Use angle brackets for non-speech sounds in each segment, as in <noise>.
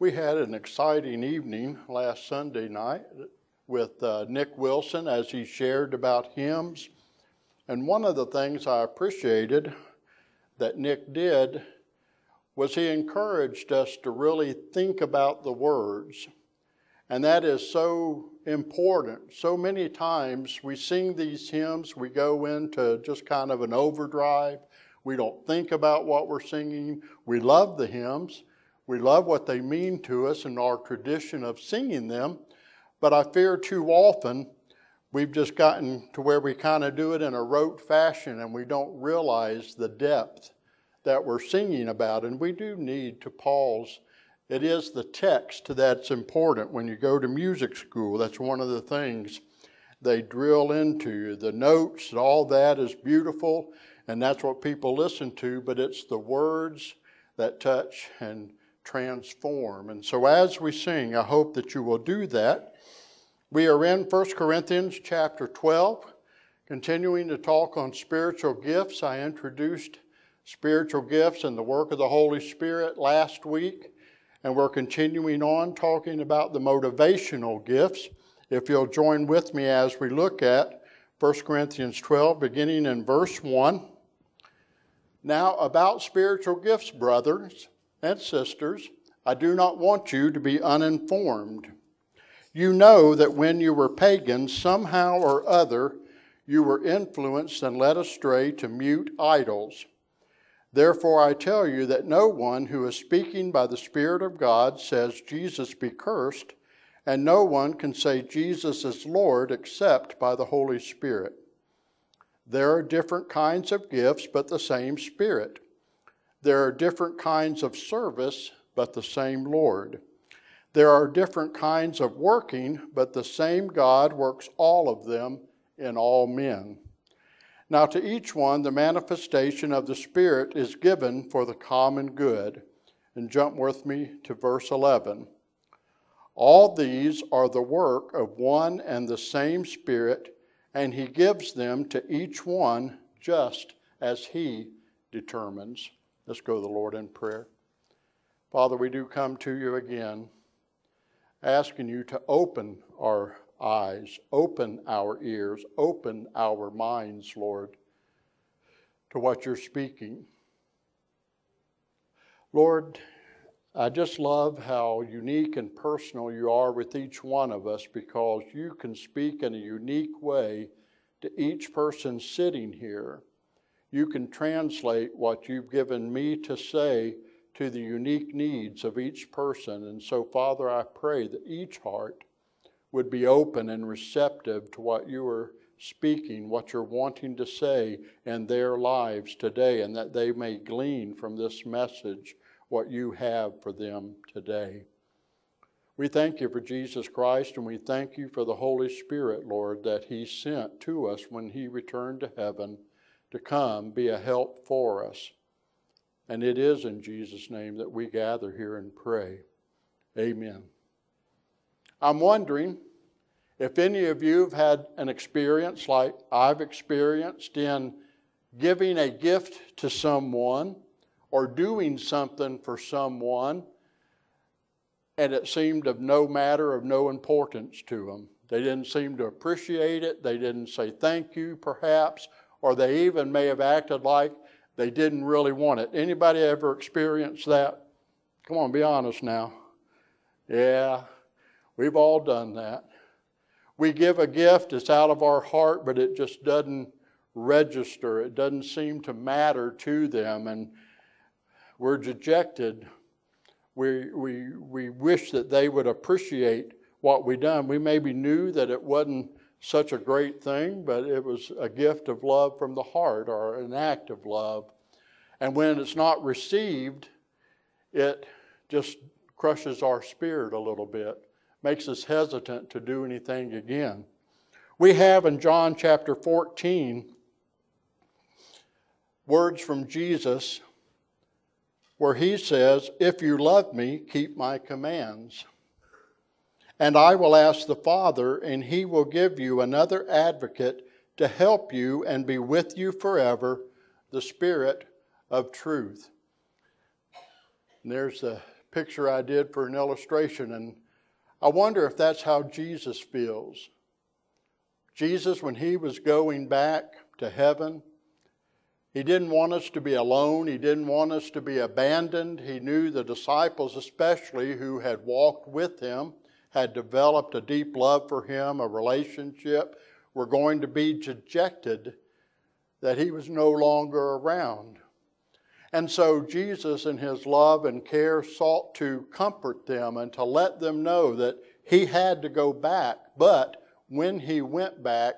We had an exciting evening last Sunday night with uh, Nick Wilson as he shared about hymns. And one of the things I appreciated that Nick did was he encouraged us to really think about the words. And that is so important. So many times we sing these hymns, we go into just kind of an overdrive. We don't think about what we're singing. We love the hymns. We love what they mean to us and our tradition of singing them. But I fear too often we've just gotten to where we kind of do it in a rote fashion and we don't realize the depth that we're singing about. And we do need to pause it is the text that's important when you go to music school. That's one of the things they drill into. you. The notes, all that is beautiful, and that's what people listen to, but it's the words that touch and transform. And so as we sing, I hope that you will do that. We are in 1 Corinthians chapter 12, continuing to talk on spiritual gifts. I introduced spiritual gifts and the work of the Holy Spirit last week. And we're continuing on talking about the motivational gifts. If you'll join with me as we look at 1 Corinthians 12, beginning in verse 1. Now, about spiritual gifts, brothers and sisters, I do not want you to be uninformed. You know that when you were pagans, somehow or other, you were influenced and led astray to mute idols Therefore, I tell you that no one who is speaking by the Spirit of God says, Jesus be cursed, and no one can say Jesus is Lord except by the Holy Spirit. There are different kinds of gifts, but the same Spirit. There are different kinds of service, but the same Lord. There are different kinds of working, but the same God works all of them in all men. Now, to each one, the manifestation of the Spirit is given for the common good. And jump with me to verse 11. All these are the work of one and the same Spirit, and He gives them to each one just as He determines. Let's go to the Lord in prayer. Father, we do come to you again, asking you to open our eyes, open our ears, open our minds, Lord, to what you're speaking. Lord, I just love how unique and personal you are with each one of us because you can speak in a unique way to each person sitting here. You can translate what you've given me to say to the unique needs of each person. And so, Father, I pray that each heart would be open and receptive to what you are speaking, what you're wanting to say in their lives today, and that they may glean from this message what you have for them today. We thank you for Jesus Christ, and we thank you for the Holy Spirit, Lord, that He sent to us when He returned to heaven to come be a help for us. And it is in Jesus' name that we gather here and pray. Amen. I'm wondering if any of you have had an experience like I've experienced in giving a gift to someone or doing something for someone, and it seemed of no matter, of no importance to them. They didn't seem to appreciate it. They didn't say thank you, perhaps, or they even may have acted like they didn't really want it. Anybody ever experienced that? Come on, be honest now. Yeah, We've all done that. We give a gift, it's out of our heart, but it just doesn't register. It doesn't seem to matter to them, and we're dejected. We, we, we wish that they would appreciate what we done. We maybe knew that it wasn't such a great thing, but it was a gift of love from the heart or an act of love. And when it's not received, it just crushes our spirit a little bit makes us hesitant to do anything again. We have in John chapter 14 words from Jesus where he says, If you love me, keep my commands. And I will ask the Father, and he will give you another advocate to help you and be with you forever, the Spirit of truth. And there's a picture I did for an illustration, and I wonder if that's how Jesus feels. Jesus, when he was going back to heaven, he didn't want us to be alone. He didn't want us to be abandoned. He knew the disciples, especially who had walked with him, had developed a deep love for him, a relationship, were going to be dejected that he was no longer around. And so Jesus, in his love and care, sought to comfort them and to let them know that he had to go back. But when he went back,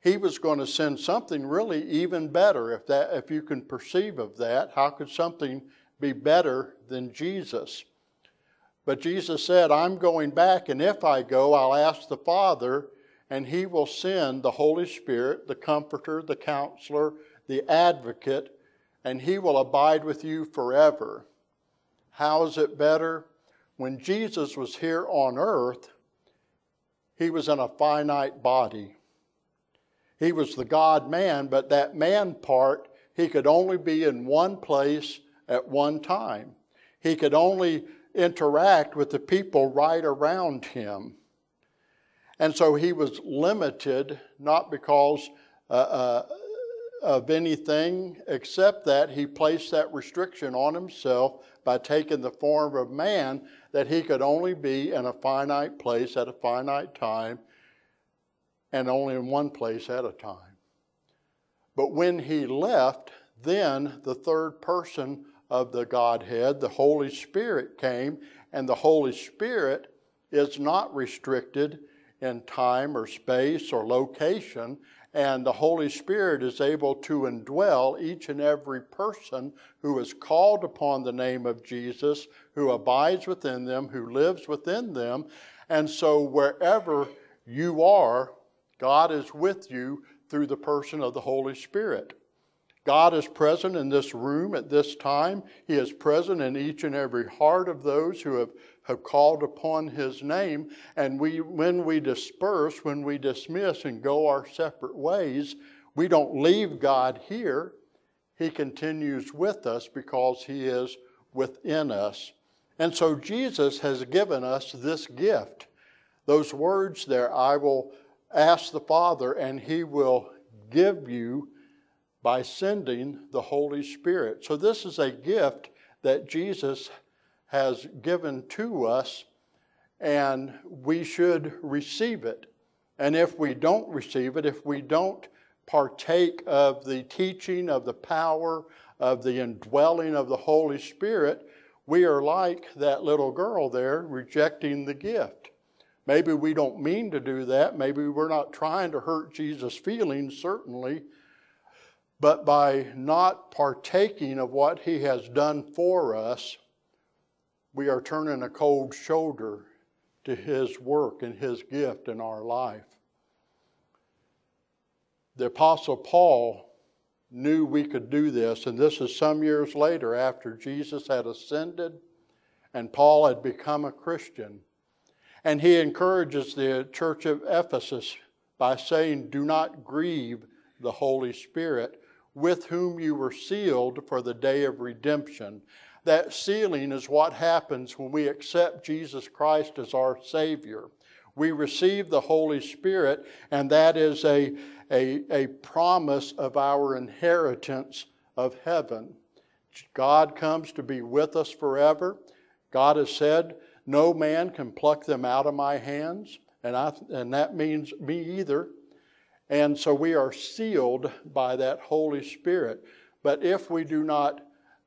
he was going to send something really even better. If, that, if you can perceive of that, how could something be better than Jesus? But Jesus said, I'm going back, and if I go, I'll ask the Father, and he will send the Holy Spirit, the Comforter, the Counselor, the Advocate, and he will abide with you forever. How is it better? When Jesus was here on earth, he was in a finite body. He was the God man, but that man part, he could only be in one place at one time. He could only interact with the people right around him. And so he was limited, not because uh, uh, of anything except that he placed that restriction on himself by taking the form of man, that he could only be in a finite place at a finite time and only in one place at a time. But when he left, then the third person of the Godhead, the Holy Spirit, came, and the Holy Spirit is not restricted in time or space or location, and the Holy Spirit is able to indwell each and every person who is called upon the name of Jesus, who abides within them, who lives within them. And so, wherever you are, God is with you through the person of the Holy Spirit. God is present in this room at this time. He is present in each and every heart of those who have, have called upon His name. And we, when we disperse, when we dismiss and go our separate ways, we don't leave God here. He continues with us because He is within us. And so Jesus has given us this gift. Those words there, I will ask the Father, and He will give you by sending the Holy Spirit. So, this is a gift that Jesus has given to us, and we should receive it. And if we don't receive it, if we don't partake of the teaching, of the power, of the indwelling of the Holy Spirit, we are like that little girl there rejecting the gift. Maybe we don't mean to do that. Maybe we're not trying to hurt Jesus' feelings, certainly. But by not partaking of what he has done for us, we are turning a cold shoulder to his work and his gift in our life. The Apostle Paul knew we could do this, and this is some years later after Jesus had ascended and Paul had become a Christian. And he encourages the church of Ephesus by saying, Do not grieve the Holy Spirit, with whom you were sealed for the day of redemption. That sealing is what happens when we accept Jesus Christ as our Savior. We receive the Holy Spirit, and that is a, a, a promise of our inheritance of heaven. God comes to be with us forever. God has said, no man can pluck them out of my hands, and, I, and that means me either. And so we are sealed by that Holy Spirit. But if we do not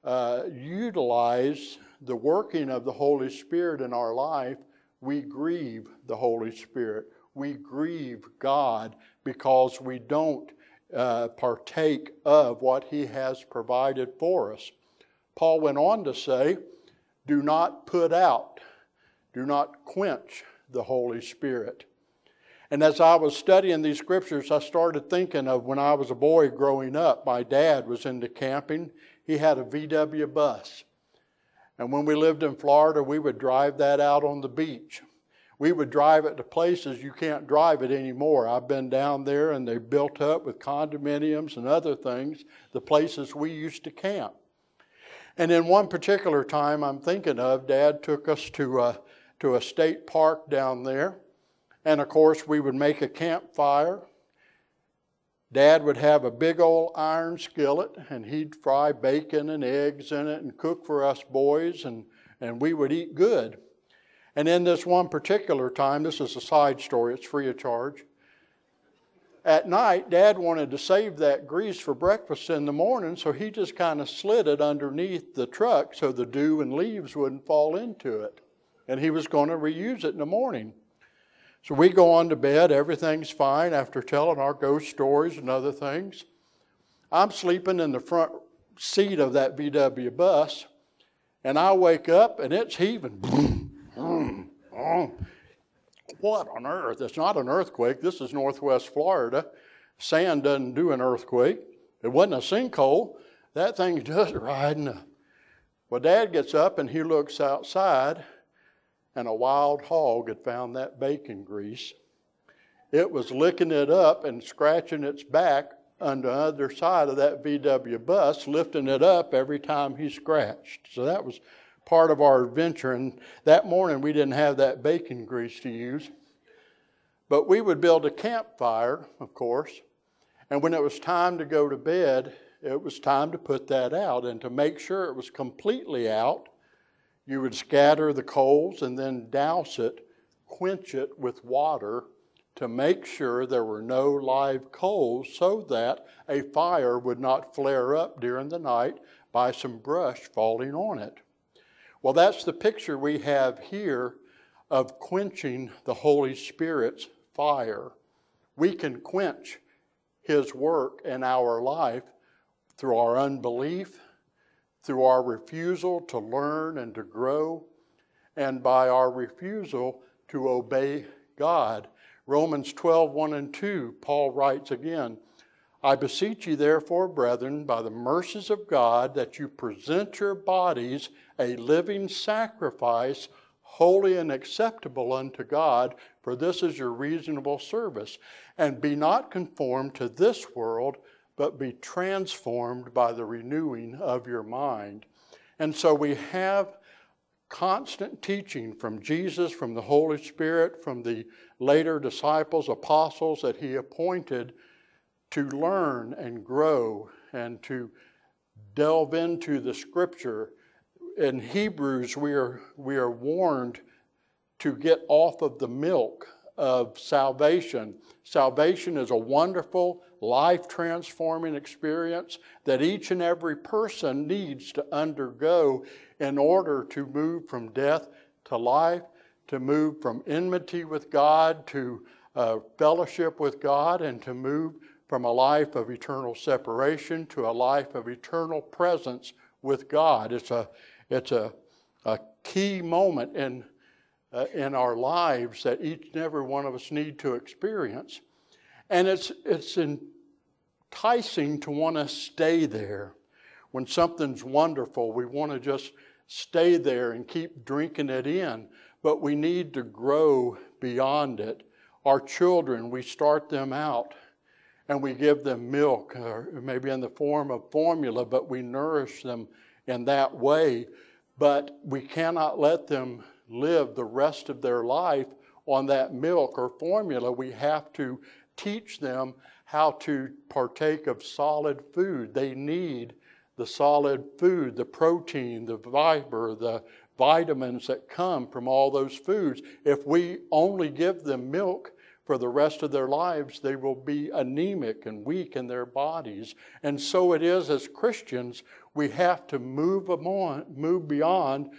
uh, utilize the working of the Holy Spirit in our life, we grieve the Holy Spirit. We grieve God because we don't uh, partake of what He has provided for us. Paul went on to say, Do not put out do not quench the Holy Spirit. And as I was studying these scriptures, I started thinking of when I was a boy growing up. My dad was into camping, he had a VW bus. And when we lived in Florida, we would drive that out on the beach. We would drive it to places you can't drive it anymore. I've been down there and they built up with condominiums and other things, the places we used to camp. And in one particular time I'm thinking of, Dad took us to a, to a state park down there. And of course, we would make a campfire. Dad would have a big old iron skillet, and he'd fry bacon and eggs in it and cook for us boys, and, and we would eat good. And in this one particular time, this is a side story, it's free of charge. At night, Dad wanted to save that grease for breakfast in the morning, so he just kind of slid it underneath the truck so the dew and leaves wouldn't fall into it. And he was going to reuse it in the morning. So we go on to bed, everything's fine after telling our ghost stories and other things. I'm sleeping in the front seat of that VW bus, and I wake up and it's heaving. <clears throat> what on earth? It's not an earthquake. This is Northwest Florida. Sand doesn't do an earthquake. It wasn't a sinkhole. That thing's just <laughs> riding. Up. Well, Dad gets up and he looks outside and a wild hog had found that bacon grease. It was licking it up and scratching its back on the other side of that VW bus, lifting it up every time he scratched. So that was part of our adventure. And that morning we didn't have that bacon grease to use. But we would build a campfire, of course. And when it was time to go to bed, it was time to put that out. And to make sure it was completely out, you would scatter the coals and then douse it, quench it with water to make sure there were no live coals so that a fire would not flare up during the night by some brush falling on it. Well, that's the picture we have here of quenching the Holy Spirit's fire. We can quench His work in our life through our unbelief, through our refusal to learn and to grow, and by our refusal to obey God. Romans 12, 1 and 2, Paul writes again, I beseech you, therefore, brethren, by the mercies of God, that you present your bodies a living sacrifice, holy and acceptable unto God, for this is your reasonable service. And be not conformed to this world, but be transformed by the renewing of your mind. And so we have constant teaching from Jesus, from the Holy Spirit, from the later disciples, apostles that he appointed to learn and grow and to delve into the scripture. In Hebrews, we are, we are warned to get off of the milk of salvation. Salvation is a wonderful, life transforming experience that each and every person needs to undergo in order to move from death to life, to move from enmity with God to uh, fellowship with God, and to move from a life of eternal separation to a life of eternal presence with God. It's a, it's a, a key moment in uh, in our lives that each and every one of us need to experience. And it's, it's enticing to want to stay there. When something's wonderful, we want to just stay there and keep drinking it in, but we need to grow beyond it. Our children, we start them out and we give them milk, or maybe in the form of formula, but we nourish them in that way. But we cannot let them live the rest of their life on that milk or formula. We have to teach them how to partake of solid food. They need the solid food, the protein, the fiber, the vitamins that come from all those foods. If we only give them milk for the rest of their lives, they will be anemic and weak in their bodies. And so it is as Christians, we have to move, move beyond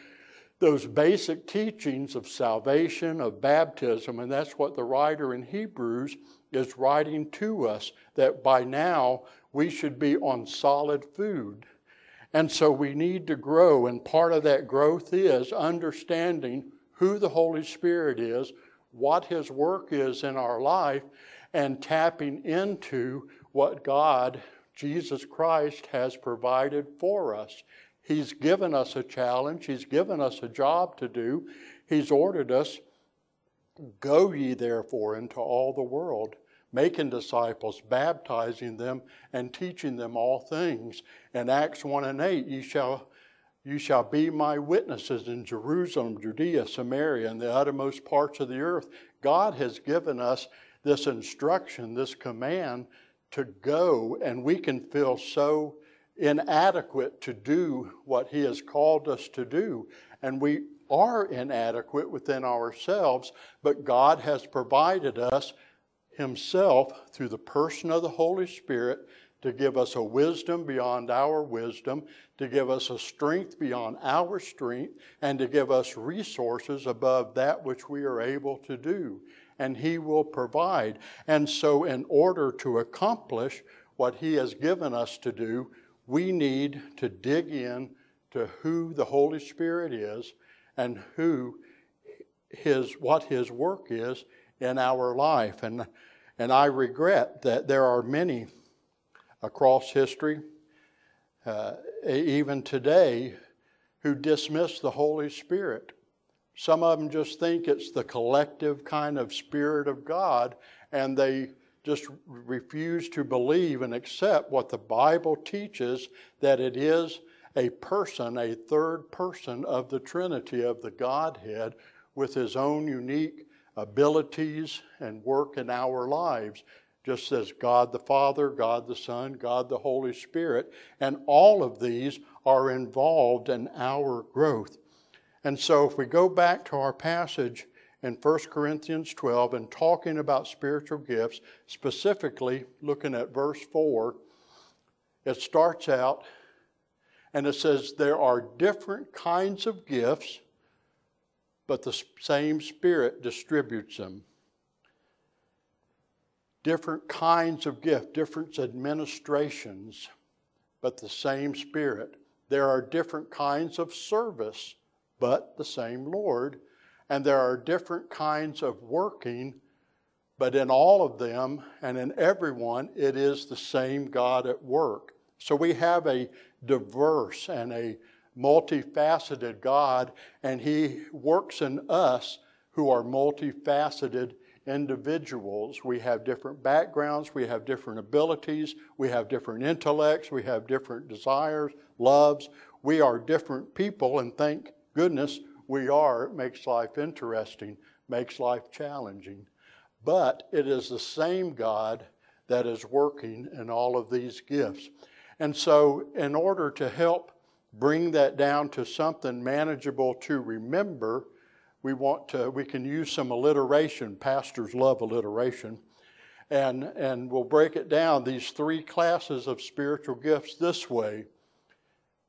those basic teachings of salvation, of baptism, and that's what the writer in Hebrews is writing to us that by now we should be on solid food. And so we need to grow, and part of that growth is understanding who the Holy Spirit is, what His work is in our life, and tapping into what God, Jesus Christ, has provided for us. He's given us a challenge, He's given us a job to do. He's ordered us, Go ye therefore into all the world, making disciples, baptizing them, and teaching them all things. In Acts 1 and 8, ye shall You shall be my witnesses in Jerusalem, Judea, Samaria, and the uttermost parts of the earth. God has given us this instruction, this command to go, and we can feel so inadequate to do what He has called us to do. And we are inadequate within ourselves, but God has provided us Himself through the person of the Holy Spirit to give us a wisdom beyond our wisdom, to give us a strength beyond our strength, and to give us resources above that which we are able to do. And He will provide. And so, in order to accomplish what He has given us to do, we need to dig in to who the Holy Spirit is and who his what his work is in our life and and I regret that there are many across history uh, even today who dismiss the Holy Spirit. Some of them just think it's the collective kind of Spirit of God, and they just refuse to believe and accept what the Bible teaches that it is a person, a third person of the Trinity, of the Godhead, with his own unique abilities and work in our lives, just as God the Father, God the Son, God the Holy Spirit, and all of these are involved in our growth. And so, if we go back to our passage in 1 Corinthians 12 and talking about spiritual gifts, specifically looking at verse 4, it starts out and it says, There are different kinds of gifts, but the same Spirit distributes them. Different kinds of gift, different administrations, but the same Spirit. There are different kinds of service, but the same Lord and there are different kinds of working, but in all of them and in everyone, it is the same God at work. So we have a diverse and a multifaceted God, and He works in us who are multifaceted individuals. We have different backgrounds, we have different abilities, we have different intellects, we have different desires, loves. We are different people, and thank goodness we are, it makes life interesting, makes life challenging. But it is the same God that is working in all of these gifts. And so, in order to help bring that down to something manageable to remember, we want to we can use some alliteration. Pastors love alliteration. And, and we'll break it down, these three classes of spiritual gifts, this way.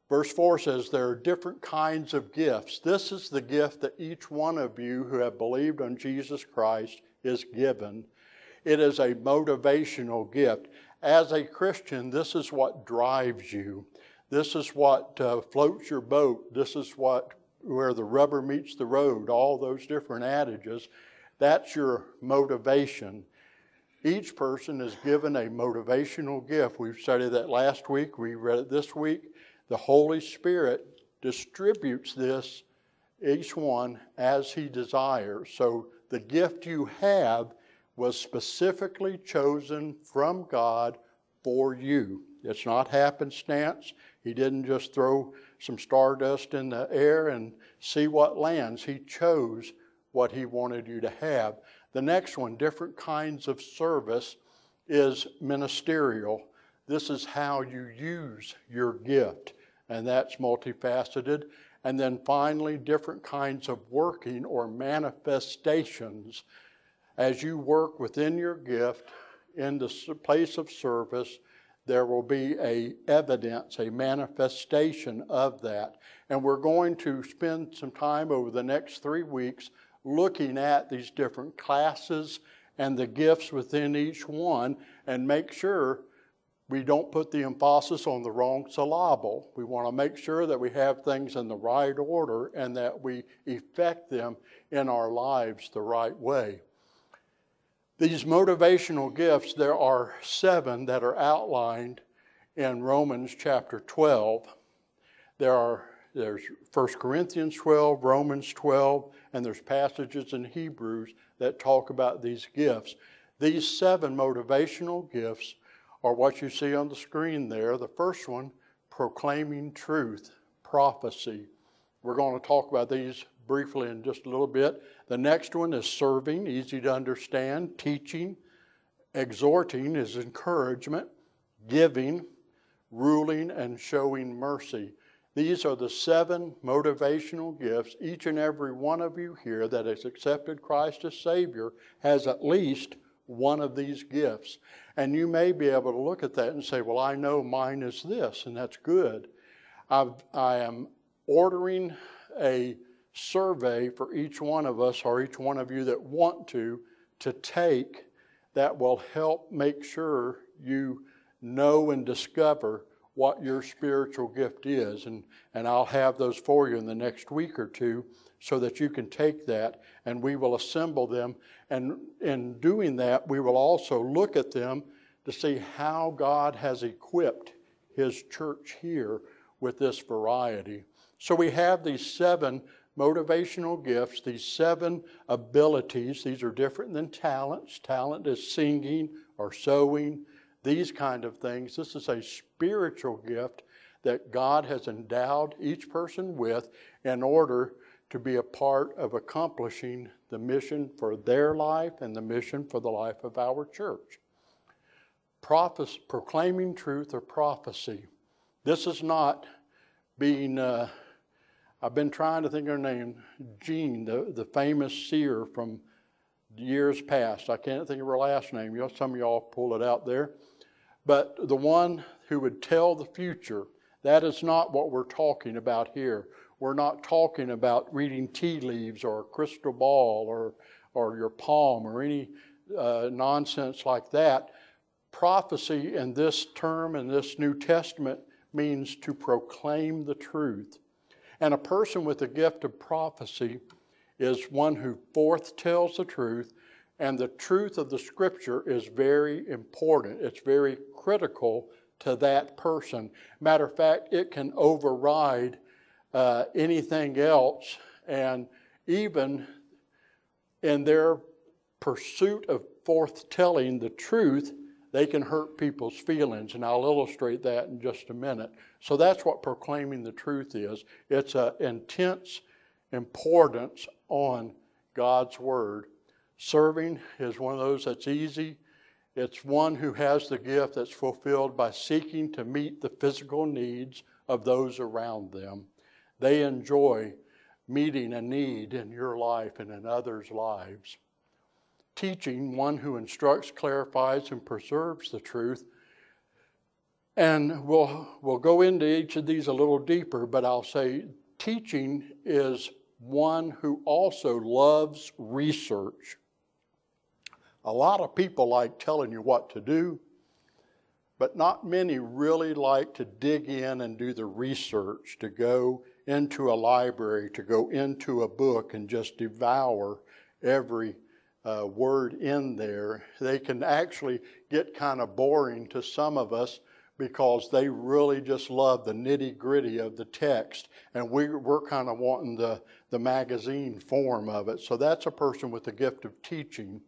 Verse 4 says, There are different kinds of gifts. This is the gift that each one of you who have believed on Jesus Christ is given. It is a motivational gift. As a Christian, this is what drives you. This is what uh, floats your boat. This is what, where the rubber meets the road, all those different adages. That's your motivation. Each person is given a motivational gift. We've studied that last week. We read it this week. The Holy Spirit distributes this, each one, as He desires. So the gift you have was specifically chosen from God for you. It's not happenstance. He didn't just throw some stardust in the air and see what lands. He chose what He wanted you to have. The next one, different kinds of service, is ministerial. This is how you use your gift and that's multifaceted. And then finally, different kinds of working or manifestations. As you work within your gift in the place of service, there will be a evidence, a manifestation of that. And we're going to spend some time over the next three weeks looking at these different classes and the gifts within each one and make sure we don't put the emphasis on the wrong syllable. We want to make sure that we have things in the right order and that we effect them in our lives the right way. These motivational gifts, there are seven that are outlined in Romans chapter 12. There are there's 1 Corinthians 12, Romans 12, and there's passages in Hebrews that talk about these gifts. These seven motivational gifts are what you see on the screen there. The first one, proclaiming truth. prophecy. We're going to talk about these briefly in just a little bit. The next one is serving, easy to understand, teaching, exhorting is encouragement, giving, ruling, and showing mercy. These are the seven motivational gifts. Each and every one of you here that has accepted Christ as Savior has at least one of these gifts. And you may be able to look at that and say, Well, I know mine is this, and that's good. I've, I am ordering a survey for each one of us or each one of you that want to to take that will help make sure you know and discover what your spiritual gift is. And, and I'll have those for you in the next week or two so that you can take that and we will assemble them. And in doing that, we will also look at them to see how God has equipped His church here with this variety. So we have these seven motivational gifts, these seven abilities. These are different than talents. Talent is singing or sewing, these kind of things. This is a spiritual gift that God has endowed each person with in order to be a part of accomplishing the mission for their life and the mission for the life of our church. Prophes- proclaiming truth or prophecy. This is not being, uh, I've been trying to think of her name, Jean, the, the famous seer from years past. I can't think of her last name. Some of y'all pull it out there. But the one who would tell the future, that is not what we're talking about here. We're not talking about reading tea leaves or a crystal ball or, or your palm or any uh, nonsense like that. Prophecy in this term in this New Testament means to proclaim the truth. And a person with the gift of prophecy is one who forth tells the truth, and the truth of the scripture is very important. It's very critical to that person. Matter of fact, it can override uh, anything else, and even in their pursuit of forth telling the truth, they can hurt people's feelings, and I'll illustrate that in just a minute. So that's what proclaiming the truth is. It's an intense importance on God's Word. Serving is one of those that's easy. It's one who has the gift that's fulfilled by seeking to meet the physical needs of those around them. They enjoy meeting a need in your life and in others' lives. Teaching, one who instructs, clarifies, and preserves the truth. And we'll, we'll go into each of these a little deeper, but I'll say teaching is one who also loves research. A lot of people like telling you what to do, but not many really like to dig in and do the research, to go into a library, to go into a book and just devour every uh, word in there. They can actually get kind of boring to some of us because they really just love the nitty gritty of the text, and we, we're kind of wanting the, the magazine form of it. So that's a person with the gift of teaching.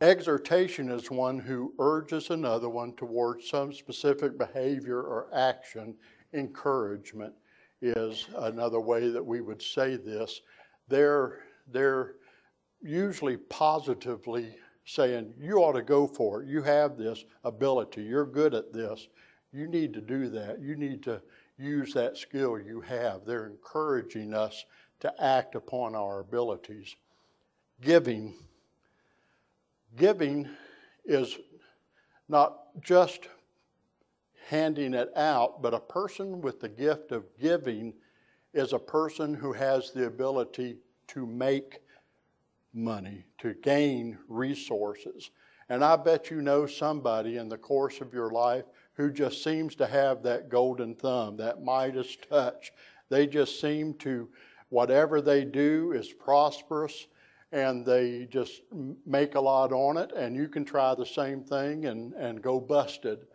Exhortation is one who urges another one towards some specific behavior or action. Encouragement is another way that we would say this. They're, they're usually positively saying, You ought to go for it. You have this ability. You're good at this. You need to do that. You need to use that skill you have. They're encouraging us to act upon our abilities. Giving. Giving is not just handing it out, but a person with the gift of giving is a person who has the ability to make money, to gain resources. And I bet you know somebody in the course of your life who just seems to have that golden thumb, that Midas touch. They just seem to, whatever they do is prosperous and they just make a lot on it, and you can try the same thing and, and go busted.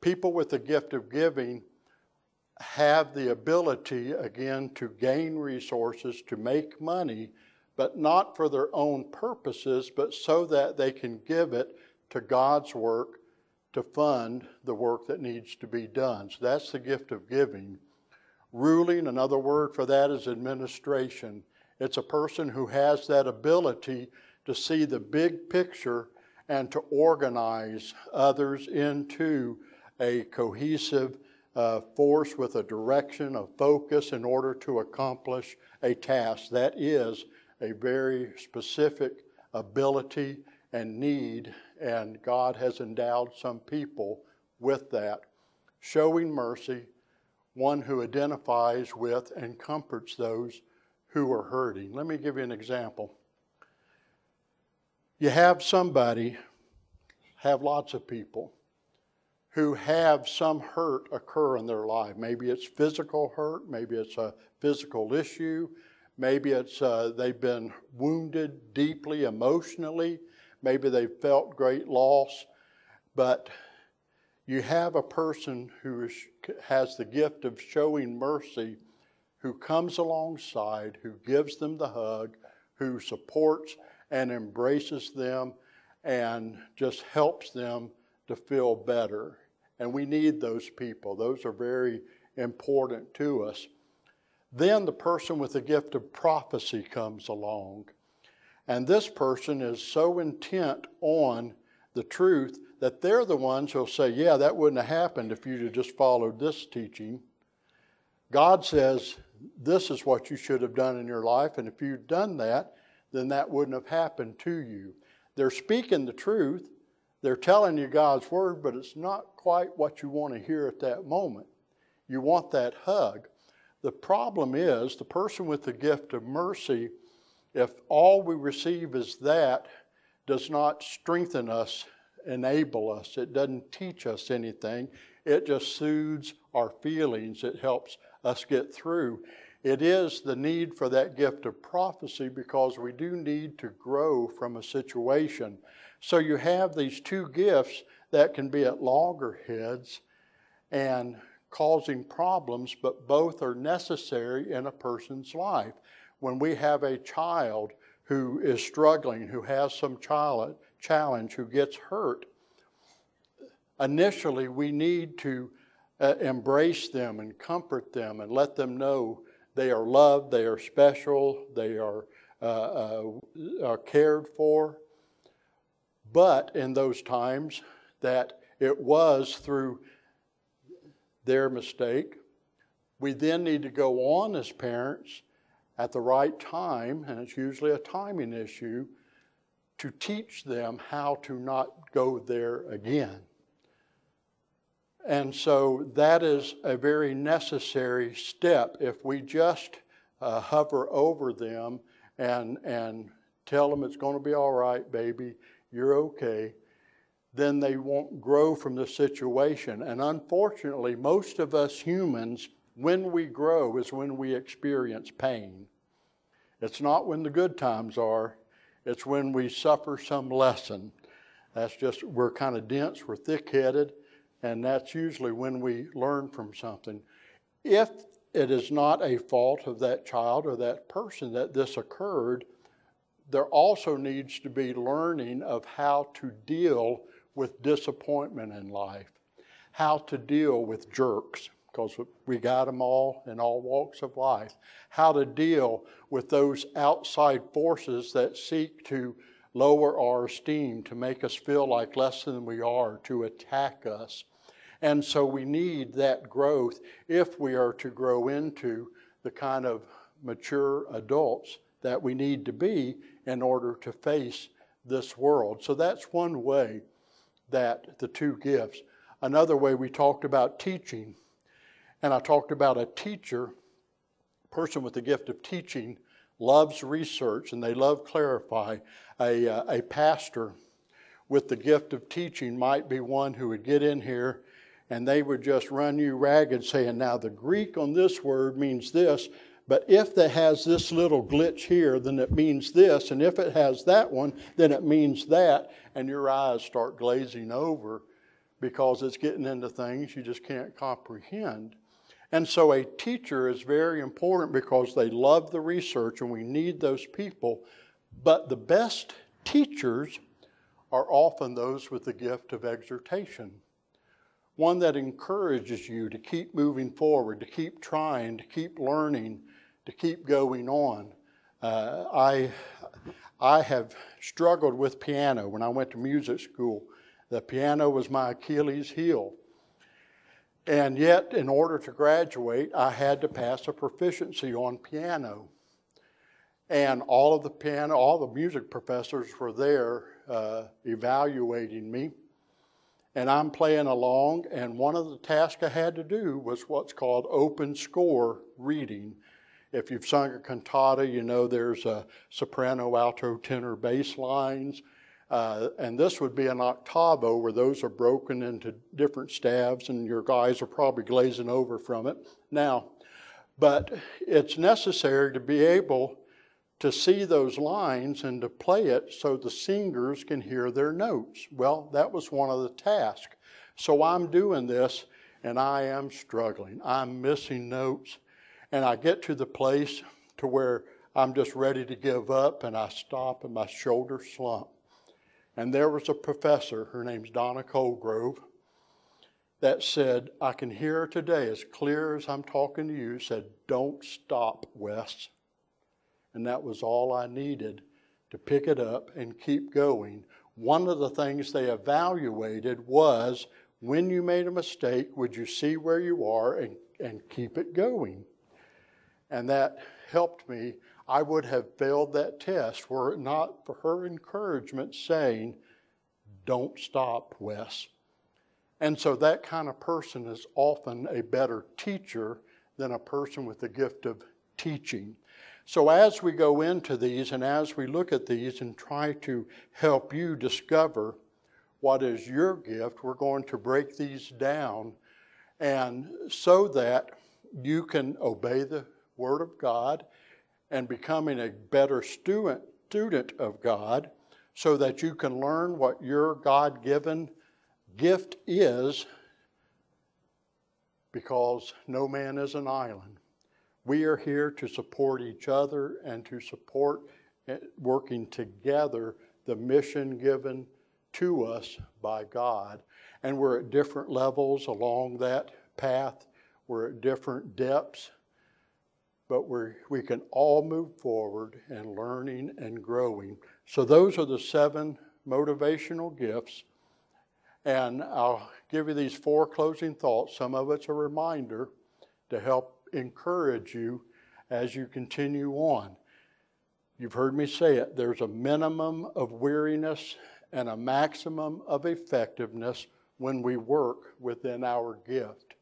People with the gift of giving have the ability, again, to gain resources, to make money, but not for their own purposes, but so that they can give it to God's work to fund the work that needs to be done. So that's the gift of giving. Ruling, another word for that is administration. It's a person who has that ability to see the big picture and to organize others into a cohesive uh, force with a direction, a focus in order to accomplish a task. That is a very specific ability and need, and God has endowed some people with that. Showing mercy, one who identifies with and comforts those who are hurting. Let me give you an example. You have somebody, have lots of people who have some hurt occur in their life. Maybe it's physical hurt, maybe it's a physical issue, maybe it's uh, they've been wounded deeply emotionally, maybe they've felt great loss, but you have a person who is, has the gift of showing mercy, who comes alongside, who gives them the hug, who supports and embraces them and just helps them to feel better. And we need those people. Those are very important to us. Then the person with the gift of prophecy comes along. And this person is so intent on the truth that they're the ones who'll say, Yeah, that wouldn't have happened if you'd have just followed this teaching. God says, This is what you should have done in your life, and if you'd done that, then that wouldn't have happened to you. They're speaking the truth, they're telling you God's word, but it's not quite what you want to hear at that moment. You want that hug. The problem is the person with the gift of mercy, if all we receive is that, does not strengthen us, enable us. It doesn't teach us anything. It just soothes our feelings. It helps us get through. It is the need for that gift of prophecy because we do need to grow from a situation. So you have these two gifts that can be at loggerheads and causing problems, but both are necessary in a person's life. When we have a child who is struggling, who has some child challenge, who gets hurt, initially we need to uh, embrace them and comfort them and let them know they are loved, they are special, they are, uh, uh, are cared for. But in those times that it was through their mistake, we then need to go on as parents at the right time, and it's usually a timing issue, to teach them how to not go there again. And so that is a very necessary step. If we just uh, hover over them and, and tell them it's going to be all right, baby, you're okay, then they won't grow from the situation. And unfortunately, most of us humans, when we grow, is when we experience pain. It's not when the good times are, it's when we suffer some lesson. That's just, we're kind of dense, we're thick headed, and that's usually when we learn from something. If it is not a fault of that child or that person that this occurred, there also needs to be learning of how to deal with disappointment in life, how to deal with jerks, because we got them all in all walks of life, how to deal with those outside forces that seek to lower our esteem, to make us feel like less than we are, to attack us. And so we need that growth if we are to grow into the kind of mature adults that we need to be in order to face this world. So that's one way that the two gifts. Another way we talked about teaching, and I talked about a teacher, person with the gift of teaching, loves research and they love clarify. A, uh, a pastor with the gift of teaching might be one who would get in here and they would just run you ragged saying, now the Greek on this word means this, but if it has this little glitch here, then it means this. And if it has that one, then it means that. And your eyes start glazing over because it's getting into things you just can't comprehend. And so a teacher is very important because they love the research and we need those people. But the best teachers are often those with the gift of exhortation. one that encourages you to keep moving forward, to keep trying, to keep learning, to keep going on. Uh, I, I have struggled with piano when I went to music school. The piano was my Achilles heel. And yet, in order to graduate, I had to pass a proficiency on piano. And all of the piano, all the music professors were there uh, evaluating me. And I'm playing along, and one of the tasks I had to do was what's called open score reading. If you've sung a cantata, you know there's a soprano, alto, tenor, bass lines. Uh, and this would be an octavo where those are broken into different staves, and your guys are probably glazing over from it now. But it's necessary to be able to see those lines and to play it so the singers can hear their notes. Well, that was one of the tasks. So I'm doing this and I am struggling. I'm missing notes. And I get to the place to where I'm just ready to give up and I stop and my shoulders slump. And there was a professor, her name's Donna Colgrove, that said, I can hear her today as clear as I'm talking to you, said, Don't stop, Wes. And that was all I needed to pick it up and keep going. One of the things they evaluated was when you made a mistake, would you see where you are and, and keep it going? And that helped me I would have failed that test were it not for her encouragement saying, Don't stop, Wes. And so that kind of person is often a better teacher than a person with the gift of teaching. So as we go into these and as we look at these and try to help you discover what is your gift, we're going to break these down and so that you can obey the Word of God and becoming a better student, student of God so that you can learn what your God given gift is because no man is an island. We are here to support each other and to support eh, working together the mission given to us by God. And we're at different levels along that path, we're at different depths but we we can all move forward and learning and growing. So, those are the seven motivational gifts. And I'll give you these four closing thoughts. Some of it's a reminder to help encourage you as you continue on. You've heard me say it there's a minimum of weariness and a maximum of effectiveness when we work within our gift.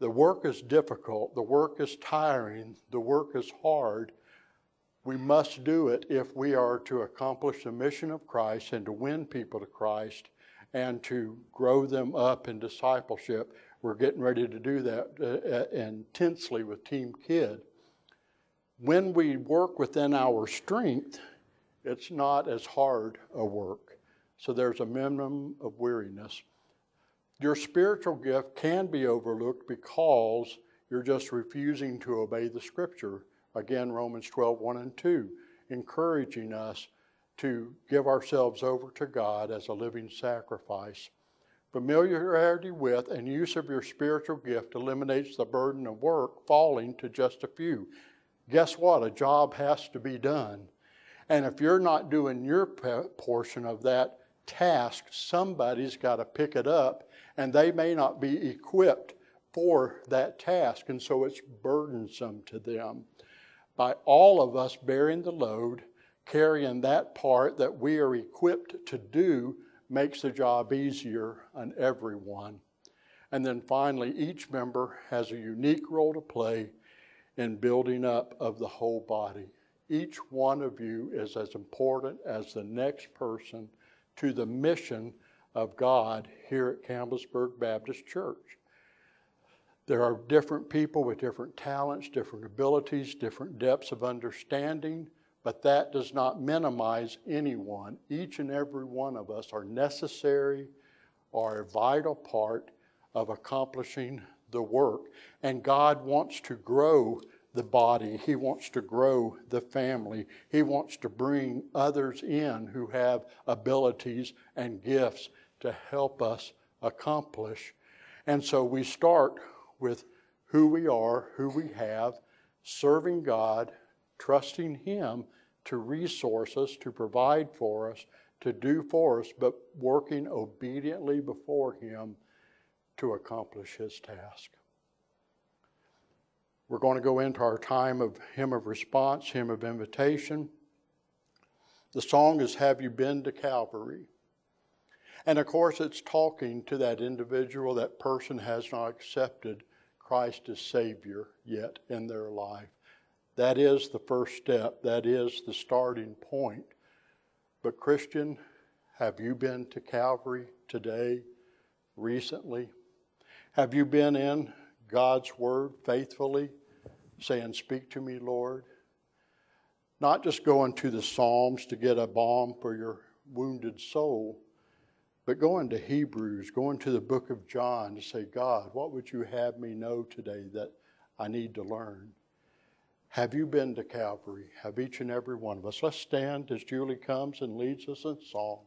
The work is difficult, the work is tiring, the work is hard. We must do it if we are to accomplish the mission of Christ and to win people to Christ and to grow them up in discipleship. We're getting ready to do that uh, uh intensely with Team Kid. When we work within our strength, it's not as hard a work. So there's a minimum of weariness. Your spiritual gift can be overlooked because you're just refusing to obey the scripture. Again, Romans 12, 1 and 2, encouraging us to give ourselves over to God as a living sacrifice. Familiarity with and use of your spiritual gift eliminates the burden of work falling to just a few. Guess what? A job has to be done. And if you're not doing your portion of that task, somebody's got to pick it up and they may not be equipped for that task, and so it's burdensome to them. By all of us bearing the load, carrying that part that we are equipped to do makes the job easier on everyone. And then finally, each member has a unique role to play in building up of the whole body. Each one of you is as important as the next person to the mission of God here at Campbellsburg Baptist Church. There are different people with different talents, different abilities, different depths of understanding, but that does not minimize anyone. Each and every one of us are necessary, are a vital part of accomplishing the work. And God wants to grow the body, He wants to grow the family, He wants to bring others in who have abilities and gifts to help us accomplish. And so we start with who we are, who we have, serving God, trusting Him to resource us, to provide for us, to do for us, but working obediently before Him to accomplish His task. We're going to go into our time of hymn of response, hymn of invitation. The song is Have You Been to Calvary? And of course, it's talking to that individual, that person has not accepted Christ as Savior yet in their life. That is the first step, that is the starting point. But, Christian, have you been to Calvary today, recently? Have you been in God's Word faithfully, saying, Speak to me, Lord? Not just going to the Psalms to get a balm for your wounded soul, but going to Hebrews, going to the book of John to say, God, what would you have me know today that I need to learn? Have you been to Calvary? Have each and every one of us? Let's stand as Julie comes and leads us in song.